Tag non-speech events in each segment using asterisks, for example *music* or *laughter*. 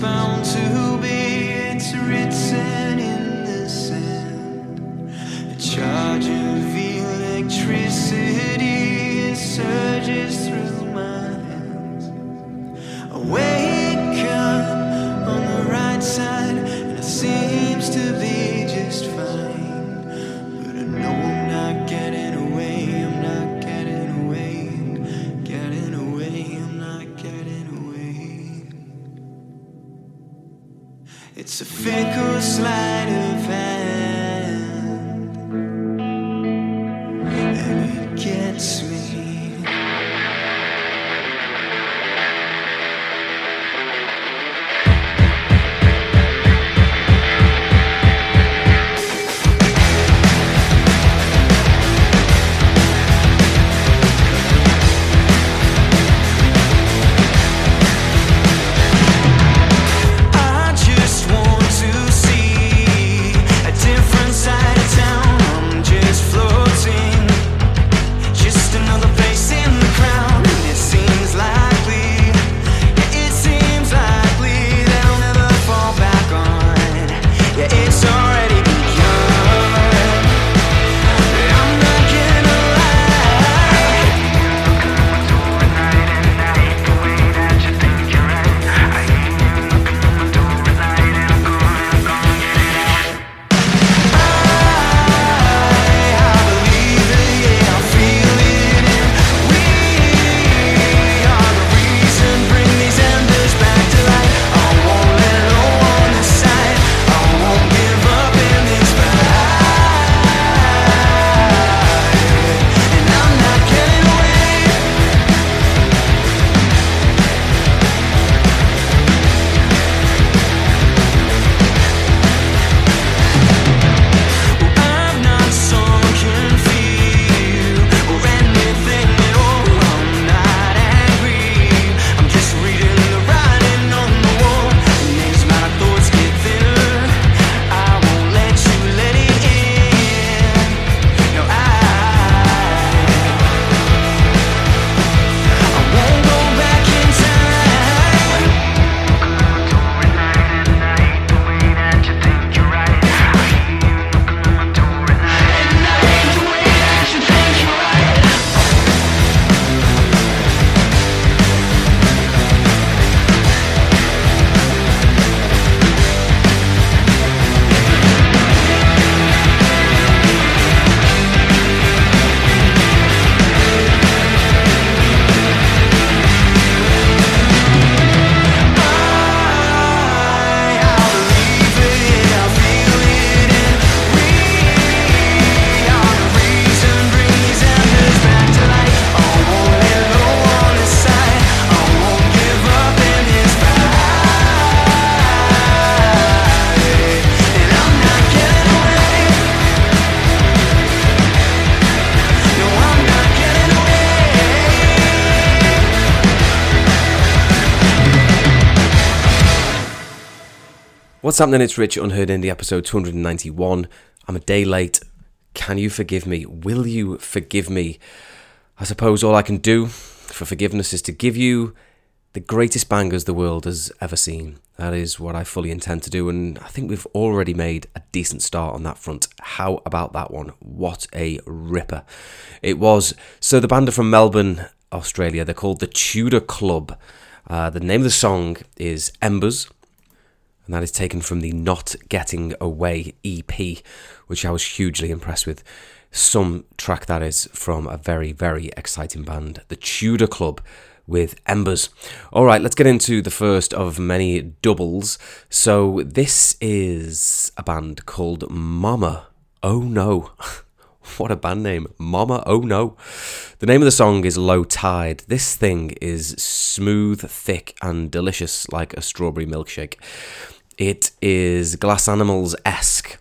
bound to Happening? It's Rich Unheard Indie episode 291. I'm a day late. Can you forgive me? Will you forgive me? I suppose all I can do for forgiveness is to give you the greatest bangers the world has ever seen. That is what I fully intend to do, and I think we've already made a decent start on that front. How about that one? What a ripper! It was. So, the band are from Melbourne, Australia. They're called the Tudor Club. Uh, the name of the song is Embers and that is taken from the Not Getting Away EP, which I was hugely impressed with. Some track that is from a very, very exciting band, the Tudor Club with Embers. All right, let's get into the first of many doubles. So, this is a band called Mama. Oh no. *laughs* What a band name. Mama Oh No. The name of the song is Low Tide. This thing is smooth, thick, and delicious like a strawberry milkshake. It is Glass Animals esque.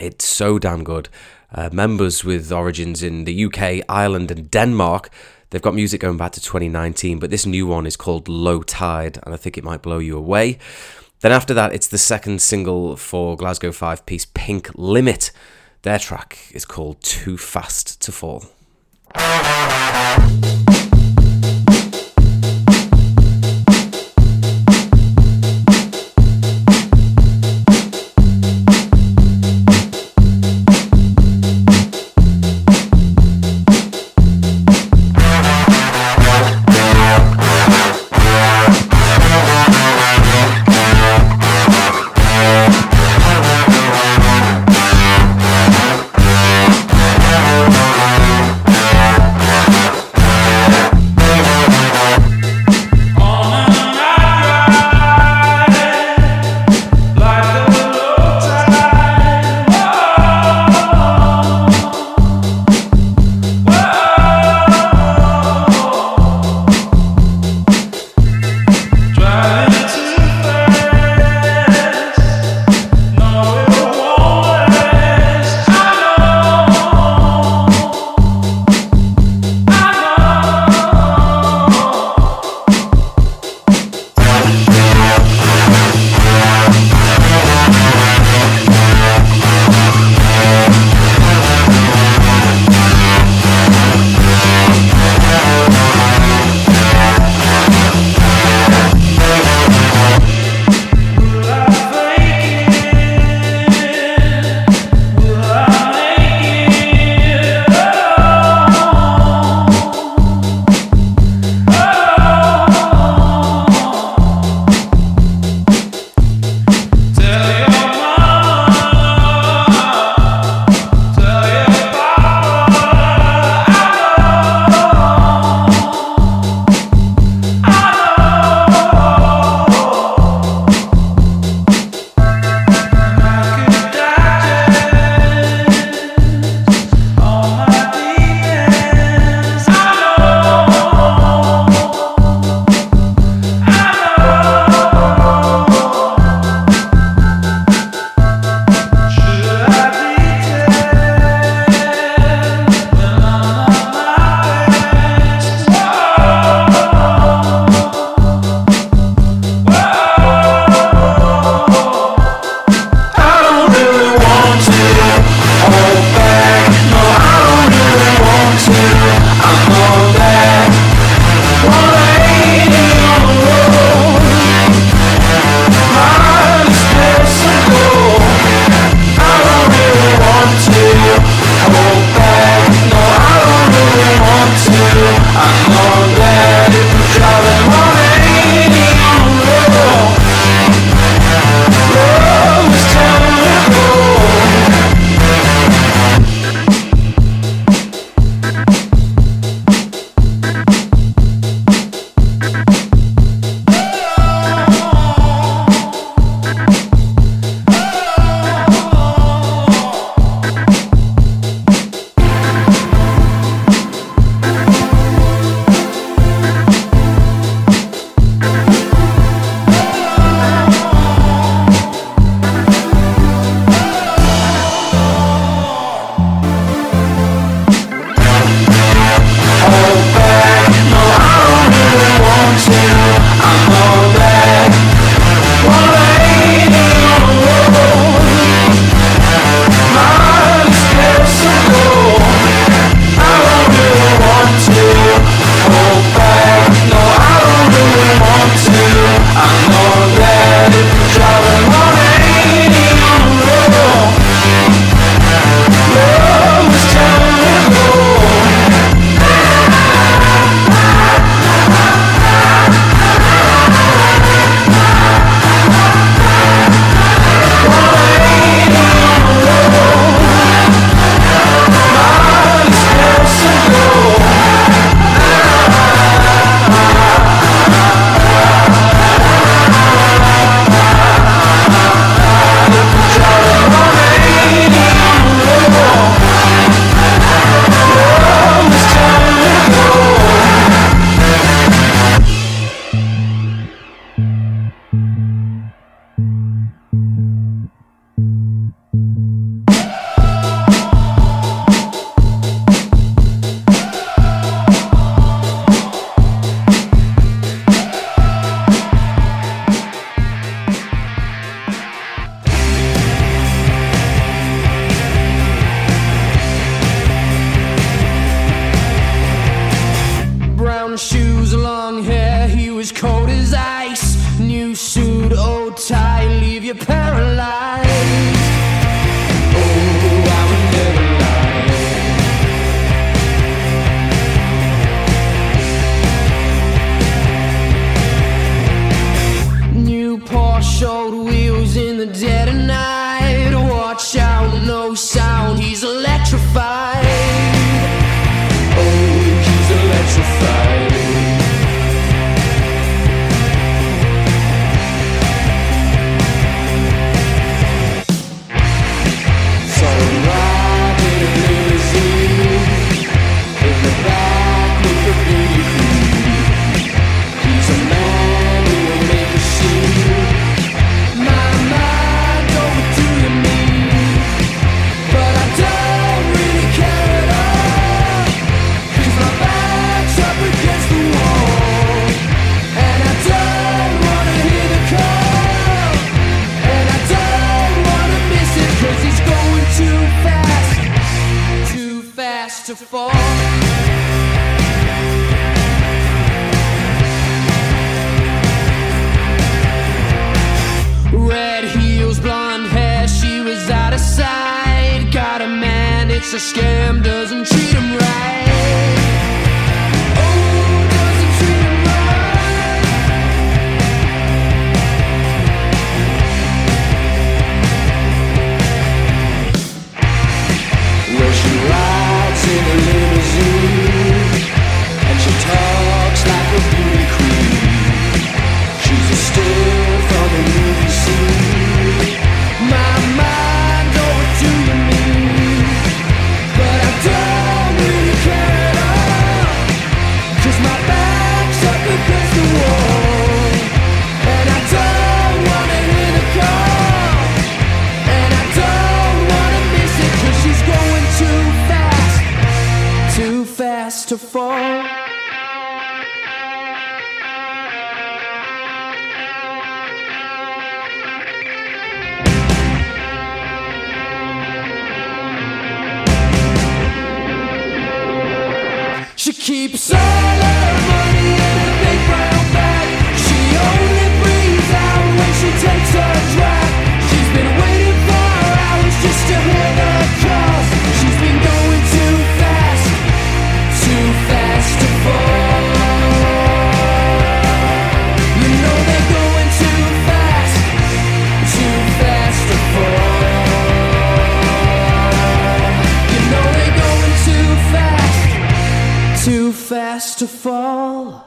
It's so damn good. Uh, members with origins in the UK, Ireland, and Denmark. They've got music going back to 2019, but this new one is called Low Tide, and I think it might blow you away. Then after that, it's the second single for Glasgow five piece Pink Limit. Their track is called Too Fast to Fall.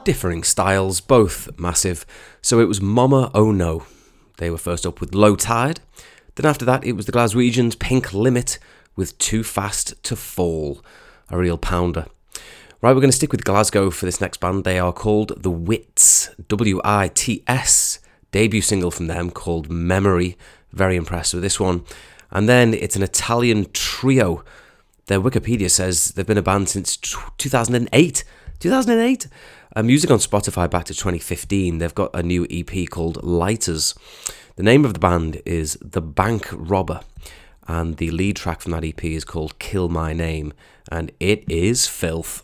Differing styles, both massive. So it was Mama Oh No. They were first up with Low Tide. Then after that, it was the Glaswegians' Pink Limit with Too Fast to Fall. A real pounder. Right, we're going to stick with Glasgow for this next band. They are called The Wits, W I T S. Debut single from them called Memory. Very impressed with this one. And then it's an Italian trio. Their Wikipedia says they've been a band since 2008. 2008? uh, music on Spotify back to 2015, they've got a new EP called Lighters. The name of the band is The Bankrobber, and the lead track from that EP is called Kill My Name, and it is filth.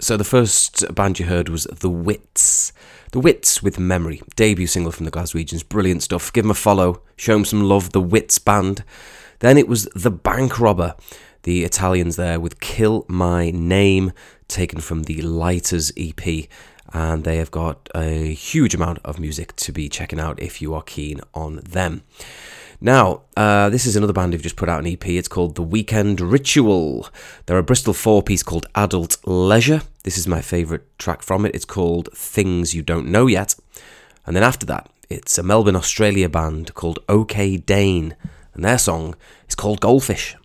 So the first band you heard was The Wits. The Wits with Memory, debut single from the Glaswegians. Brilliant stuff. Give them a follow, show them some love. The Wits Band. Then it was The Bankrobber, the Italians there with Kill My Name, taken from the Lighters EP. And they have got a huge amount of music to be checking out if you are keen on them. Now, uh, this is another band who've just put out an EP. It's called The Weekend Ritual. They're a Bristol four piece called Adult Leisure. This is my favourite track from it. It's called Things You Don't Know Yet. And then after that, it's a Melbourne, Australia band called Okay Dane. And their song is called Goldfish.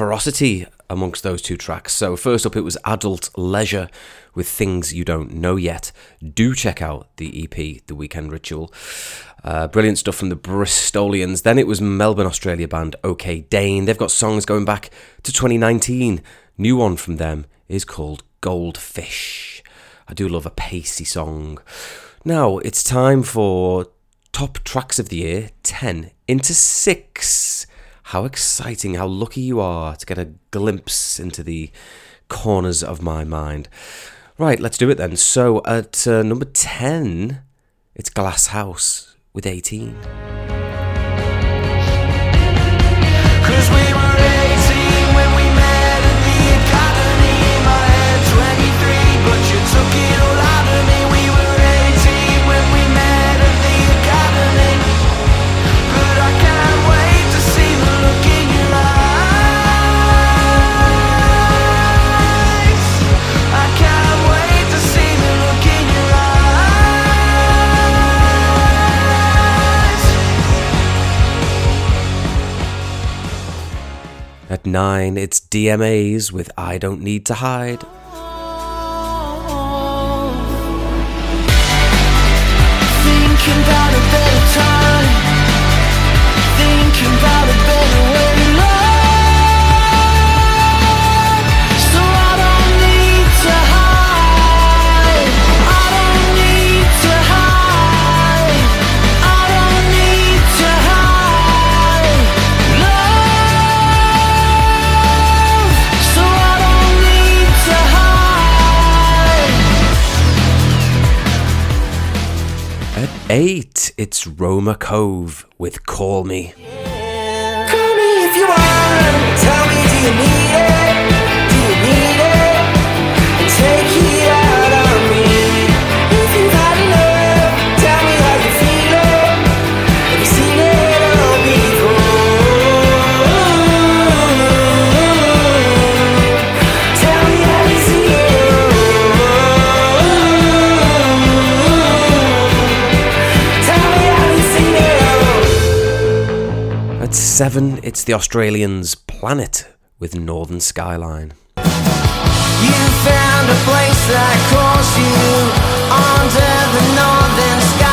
Ferocity amongst those two tracks. So, first up, it was Adult Leisure with Things You Don't Know Yet. Do check out the EP, The Weekend Ritual. Uh, brilliant stuff from the Bristolians. Then it was Melbourne, Australia band Okay Dane. They've got songs going back to 2019. New one from them is called Goldfish. I do love a pacey song. Now it's time for top tracks of the year 10 into 6. How exciting, how lucky you are to get a glimpse into the corners of my mind. Right, let's do it then. So at uh, number 10, it's Glass House with 18. Cause we At 9, it's DMAs with I Don't Need to Hide. Thinking about a better time. Thinking about 8, it's Roma Cove with Call Me. Call me 7, it's the Australians Planet with Northern Skyline. You found a place that calls you under the northern skyline.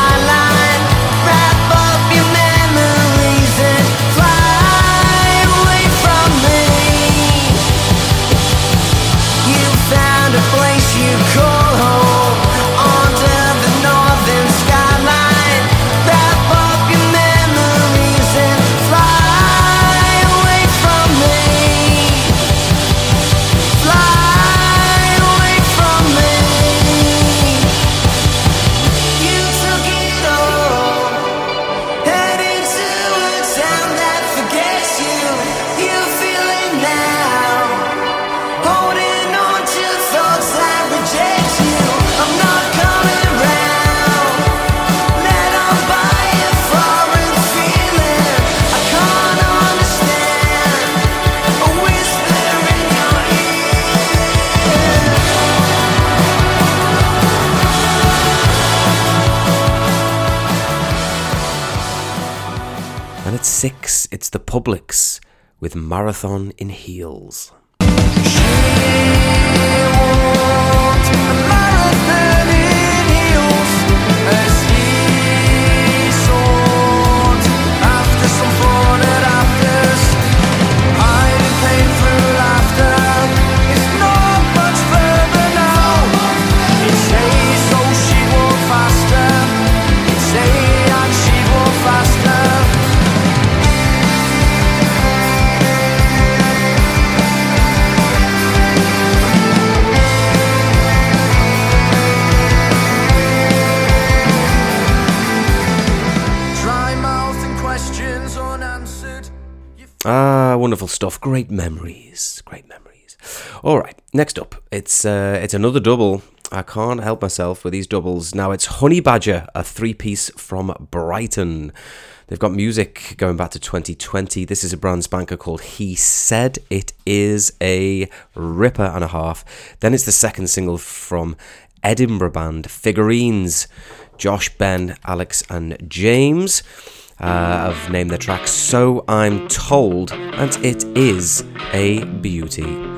At 6, it's the Publics with Marathon in Heels. Wonderful stuff. Great memories. Great memories. All right, next up, it's uh, it's another double. I can't help myself with these doubles. Now it's Honeybadger, a three-piece from Brighton. They've got music going back to 2020. This is a brand spanker called He Said. It is a ripper and a half. Then it's the second single from Edinburgh band Figurines. Josh, Ben, Alex, and James uh, have named the track So I'm Told, and it is a beauty.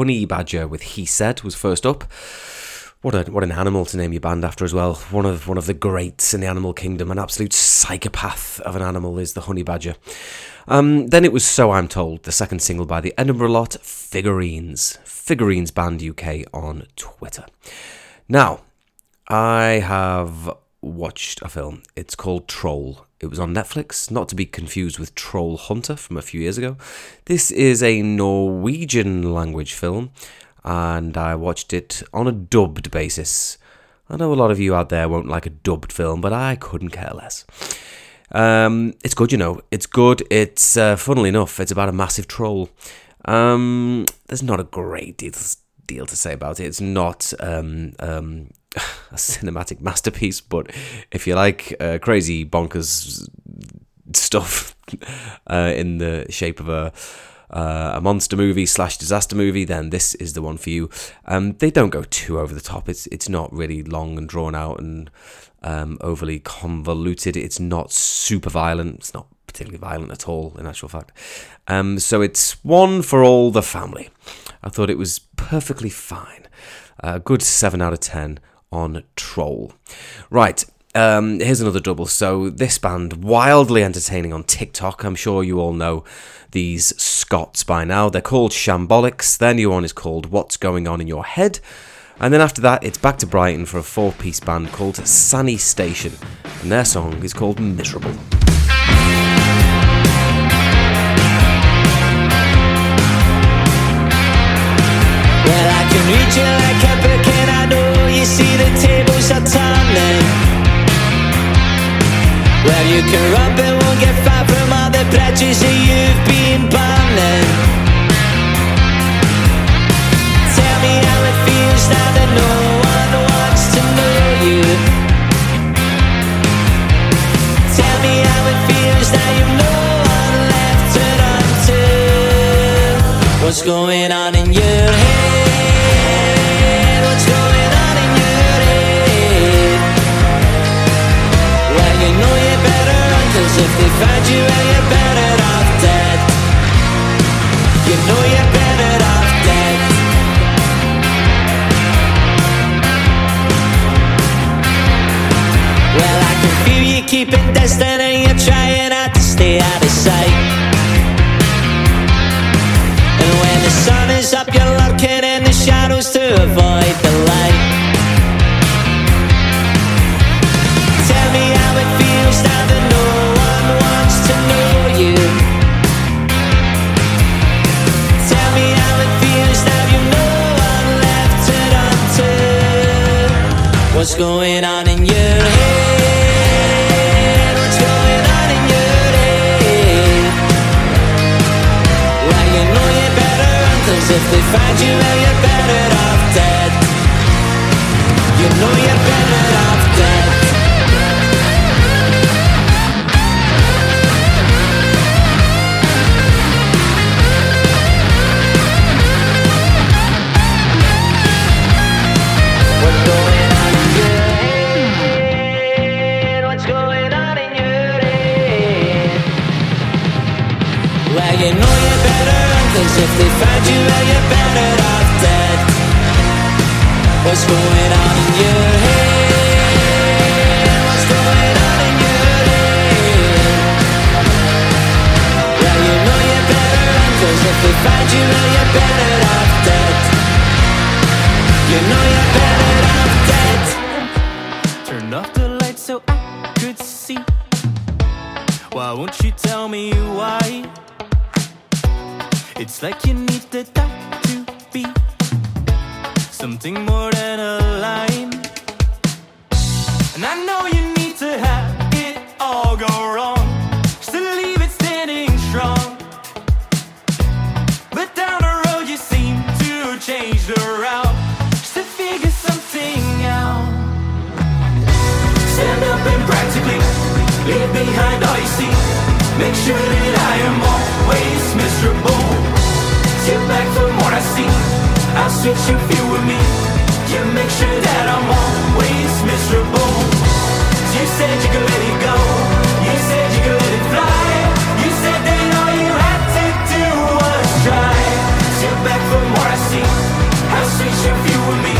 Honeybadger with He Said was first up. What a what an animal to name your band after as well. One of one of the greats in the animal kingdom, an absolute psychopath of an animal is the honey badger. Um, then it was So I'm Told, the second single by the Edinburgh lot, Figurines. Figurines Band UK on Twitter. Now, I have watched a film. It's called Troll. It was on Netflix, not to be confused with Troll Hunter from a few years ago. This is a Norwegian language film, and I watched it on a dubbed basis. I know a lot of you out there won't like a dubbed film, but I couldn't care less. Um, it's good, you know. It's good. It's uh, funnily enough, it's about a massive troll. Um, there's not a great deal, to say about it. It's not um, um, a cinematic masterpiece, but if you like uh, crazy bonkers stuff *laughs* uh, in the shape of a uh, a monster movie slash disaster movie, then this is the one for you. Um, they don't go too over the top. It's it's not really long and drawn out and um, overly convoluted. It's not super violent. It's not particularly violent at all, in actual fact. Um, so it's one for all the family. I thought it was perfectly fine. A good seven out of ten on Troll. Right. Um, here's another double. So this band, wildly entertaining on TikTok. I'm sure you all know these Scots by now. They're called Shambolics. Their new one is called What's Going On in Your Head. And then after that, it's back to Brighton for a four-piece band called Sanistation, and their song is called Miserable. Well, you and see the tables are turning. Well, you can run, but won't get far from all the bridges that you've been burning. Tell me how it feels now that no one wants to know you. Tell me how it feels now you've no one left to run to. What's going on What's going on in your head? What's going on in your head? Well, you know you're better if they find you, What's going on in your head? What's going on in your head? You know you're better if they find you you're better off dead. You know you're something more than a line. And I know you need to have it all go wrong, to leave it standing strong. But down the road you seem to change the route, just to figure something out. Stand up and practically leave behind all you see. Make sure that I am always miserable. Sit back from what I see. I'll switch you feel with me. You make sure that I'm always miserable. You said you could let it go. You said you could let it fly. You said that all you had to do was try. Sit back from what I see. I'll switch you feel with me.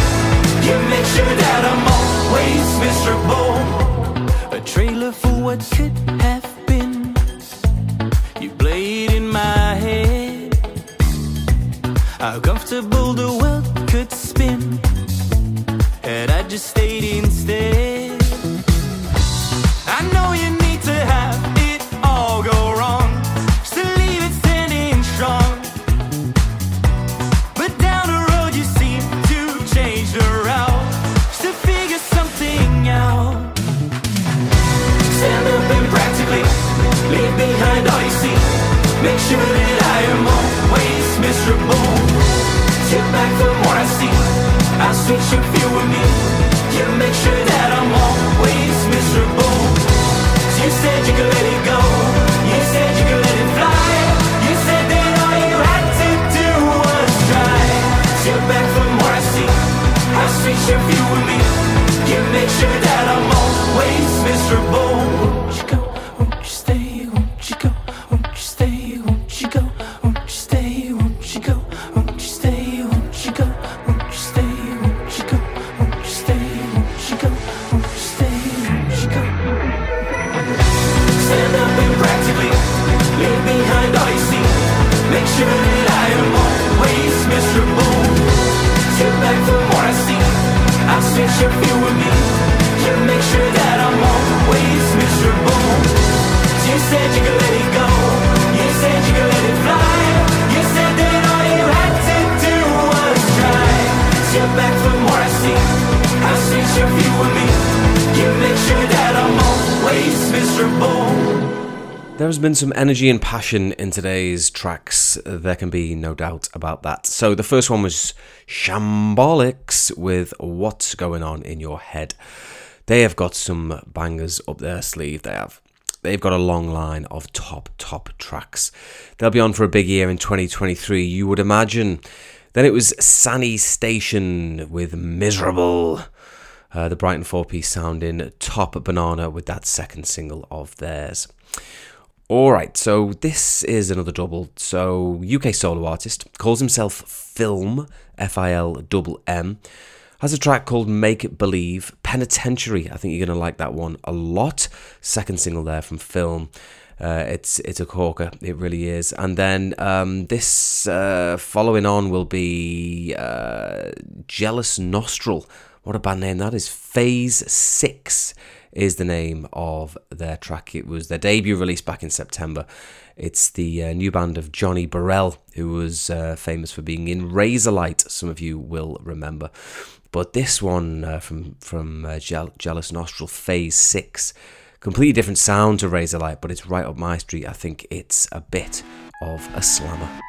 You make sure that I'm always miserable. A trailer for what could have How comfortable the world could spin. Had I just stayed instead. With me. You make sure that I'm always miserable. You said you could let it go. You said you could let it fly. You said that all you had to do was try. Back I see. I'll switch you feel with me. Make sure that I am always miserable. I see. I'll switch your feel with me. You make sure that I'm always miserable. You said you could let it go. You said you could let it fly. You said that all you had to do was try. Back I see. I'll switch your feel with me. You make sure that I'm always miserable. There has been some energy and passion in today's tracks. There can be no doubt about that. So the first one was Shambolics with What's Going On in Your Head. They have got some bangers up their sleeve. They have. They've got a long line of top, top tracks. They'll be on for a big year in 2023, you would imagine. Then it was Sanistation with Miserable. Uh, the Brighton four piece sounding top banana with that second single of theirs. All right, so this is another double. So UK solo artist calls himself Filmm F I L double M. Has a track called Make Believe Penitentiary. I think you're gonna like that one a lot. Second single there from Filmm. Uh, it's it's a corker, it really is. And then um, this uh, following on will be uh, Jealous Nostril. What a band name that is! Phase Six is the name of their track. It was their debut release back in September. It's the uh, new band of Johnny Borrell, who was uh, famous for being in Razorlight. Some of you will remember. But this one uh, from from uh, Jeal- Jealous Nostril Phase Six, completely different sound to Razorlight, but it's right up my street. I think it's a bit of a slammer.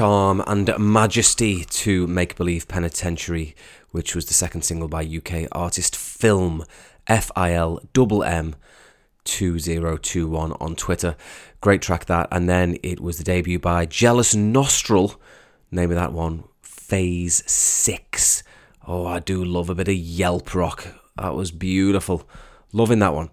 charm and majesty to Make Believe Penitentiary, which was the second single by UK artist Filmm, F I L M M 2021 on Twitter. Great track that. And then it was the debut by Jealous Nostril, name of that one, Phase 6. Oh, I do love a bit of Yelp rock. That was beautiful. Loving that one.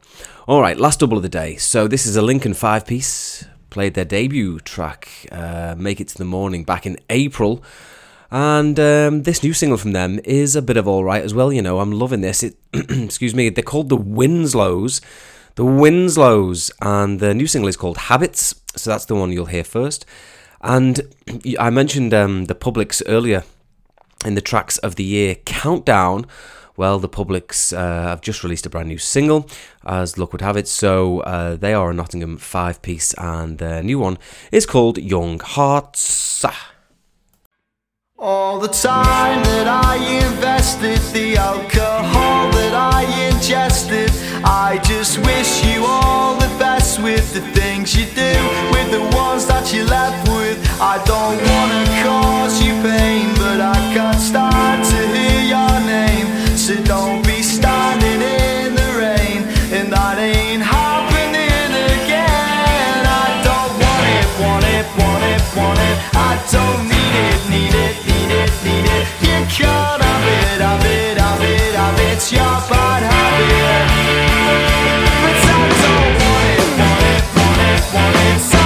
All right, last double of the day. So this is a Lincoln five piece played their debut track, uh, Make It to the Morning, back in April. And um, this new single from them is a bit of all right as well. You know, I'm loving this. It, *clears throat* excuse me, they're called the Winslows, the Winslows, and the new single is called Habits. So that's the one you'll hear first. And *clears throat* I mentioned um, the Publics earlier in the tracks of the year countdown. Well, the Publics uh, have just released a brand new single, as luck would have it. So uh, they are a Nottingham five piece, and their new one is called Young Hearts. All the time that I invested, the alcohol that I ingested. I just wish you all the best with the things you do, with the ones that you left with. I don't wanna cause you pain, but I can't stand to hear. So don't be standing in the rain, and that ain't happening again. I don't want it, want it, want it, want it. I don't need it, need it, need it, need it. You can't have it, have it, have it, have it. It's your bad habit. But I don't want it, want it, want it, want it.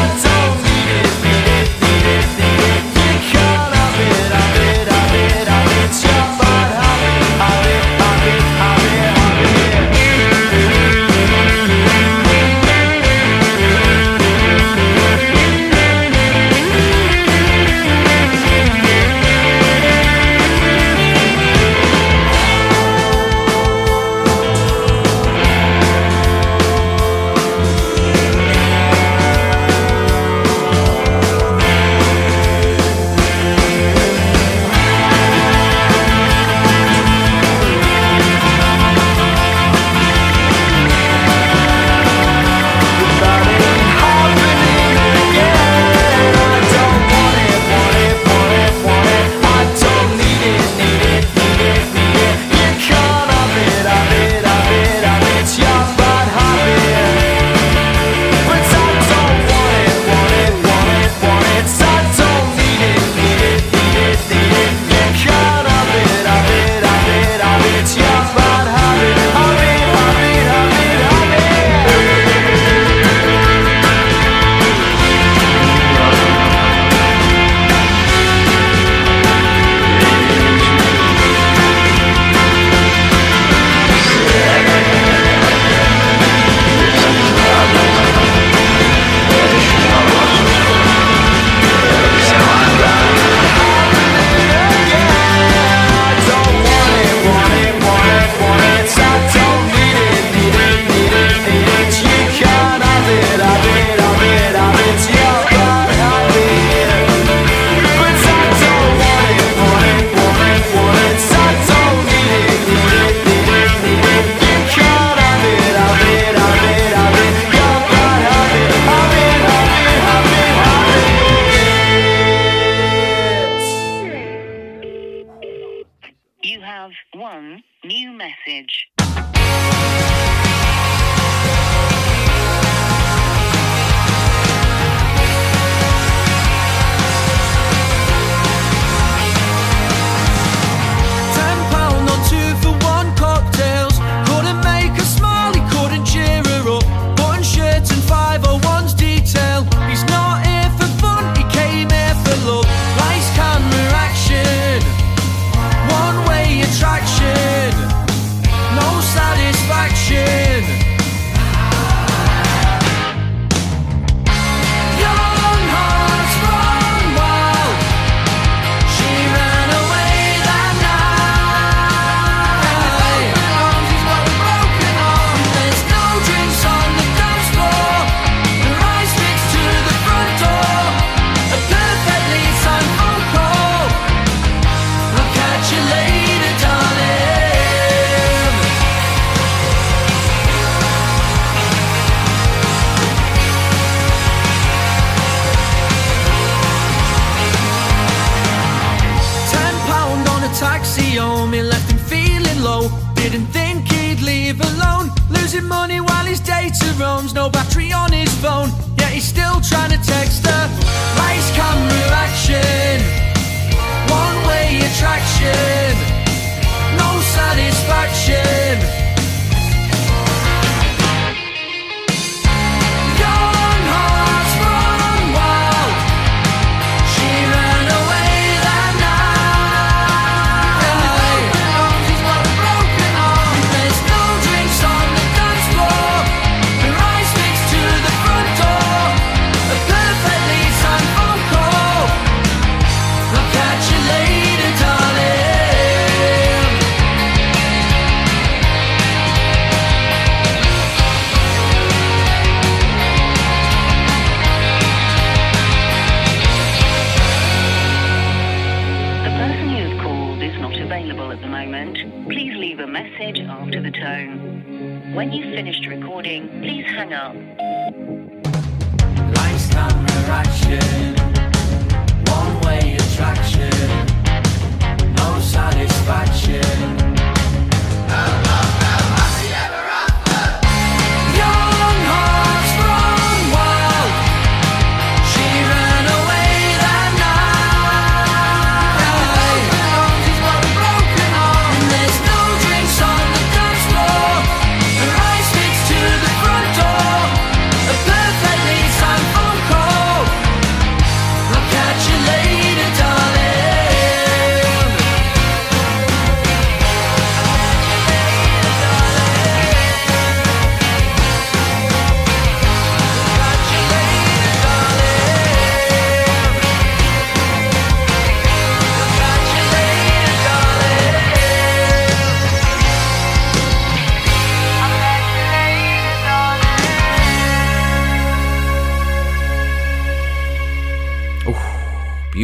Attraction.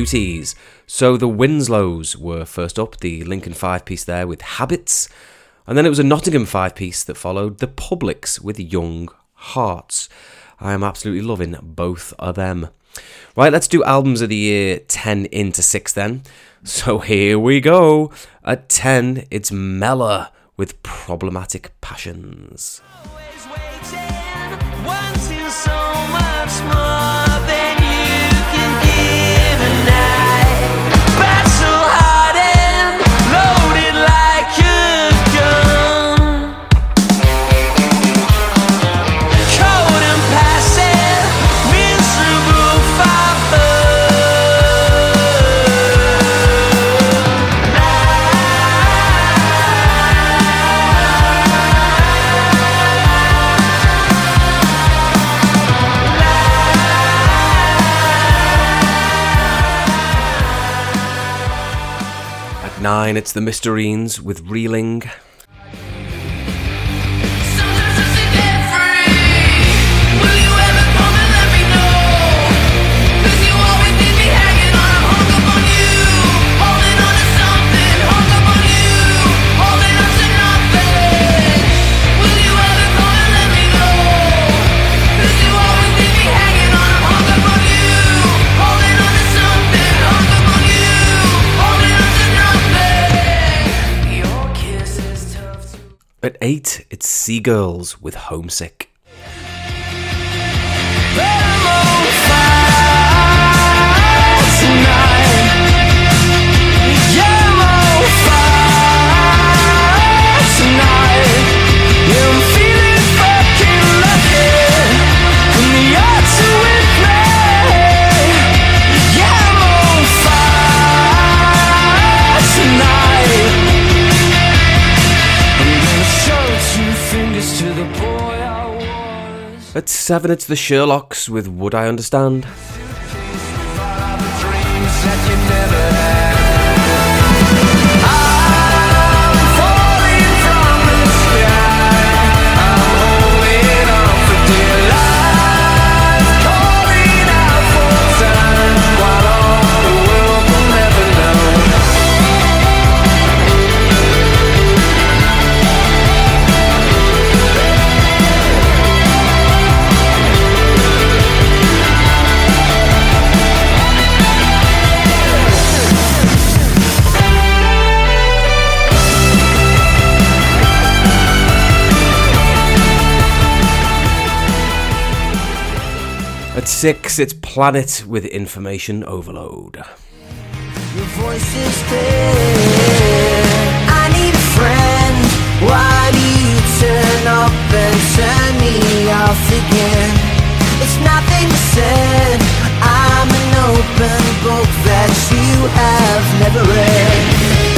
Beauties. So the Winslows were first up, the Lincoln five piece there with Habits, and then it was a Nottingham five piece that followed, the Publics with Young Hearts. I am absolutely loving both of them. Right, let's do albums of the year 10 into 6 then. So here we go. At 10, it's Mella with Problematic Passions. 9, it's the Mysterines with Reeling. At 8, it's Seagirls with Homesick. 7, it's the Sherlocks with Would I Understand? At 6, it's Planet with Information Overload. Your voice is dead. I need a friend. Why do you turn up and turn me off again? It's nothing said. I'm an open book that you have never read.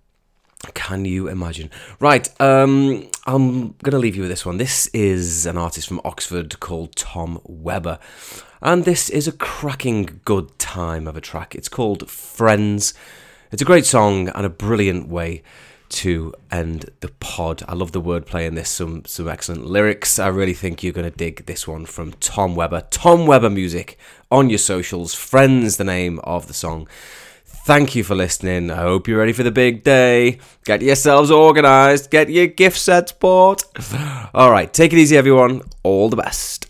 can you imagine? Right, um, I'm going to leave you with this one. This is an artist from Oxford called Tom Webber. And this is a cracking good time of a track. It's called Friends. It's a great song and a brilliant way to end the pod. I love the wordplay in this, some some excellent lyrics. I really think you're going to dig this one from Tom Webber. Tom Webber Music on your socials. Friends, the name of the song. Thank you for listening. I hope you're ready for the big day. Get yourselves organised. Get your gift sets bought. *sighs* All right, take it easy, everyone. All the best.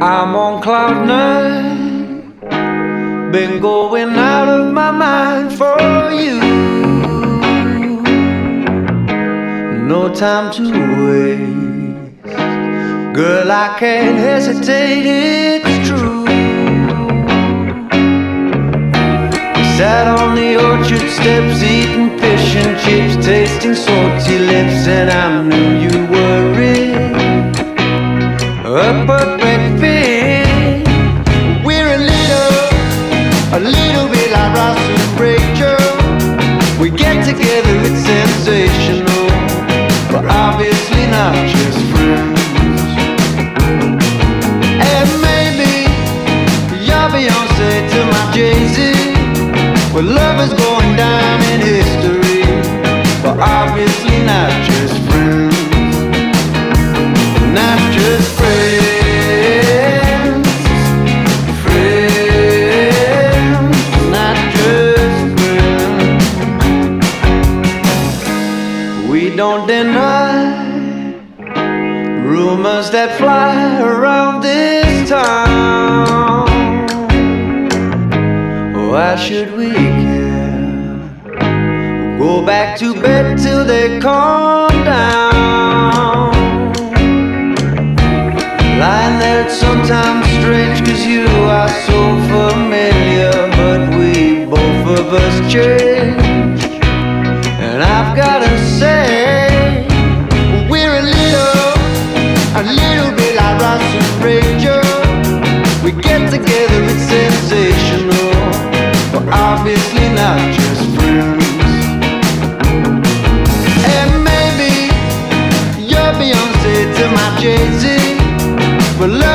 I'm on cloud nine. Been going out of my mind for you. No time to waste. Girl, I can't hesitate, it's true. Sat on the orchard steps, eating fish and chips, tasting salty lips, and I knew you were it. A perfect fit. We're a little, a little bit like Ross and Rachel. We get together, it's sensational, but obviously not Well, love is going down in history, but obviously not just friends. Not just friends. Friends. Not just friends. We don't deny rumors that fly around this town. Why should we back to bed till they calm down. Lying there, it's sometimes strange, cause you are so familiar, but we both of us change. And I've gotta say, we're a little, a little bit like Ross and Rachel. We get together, it's sensational, but obviously not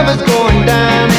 love is going down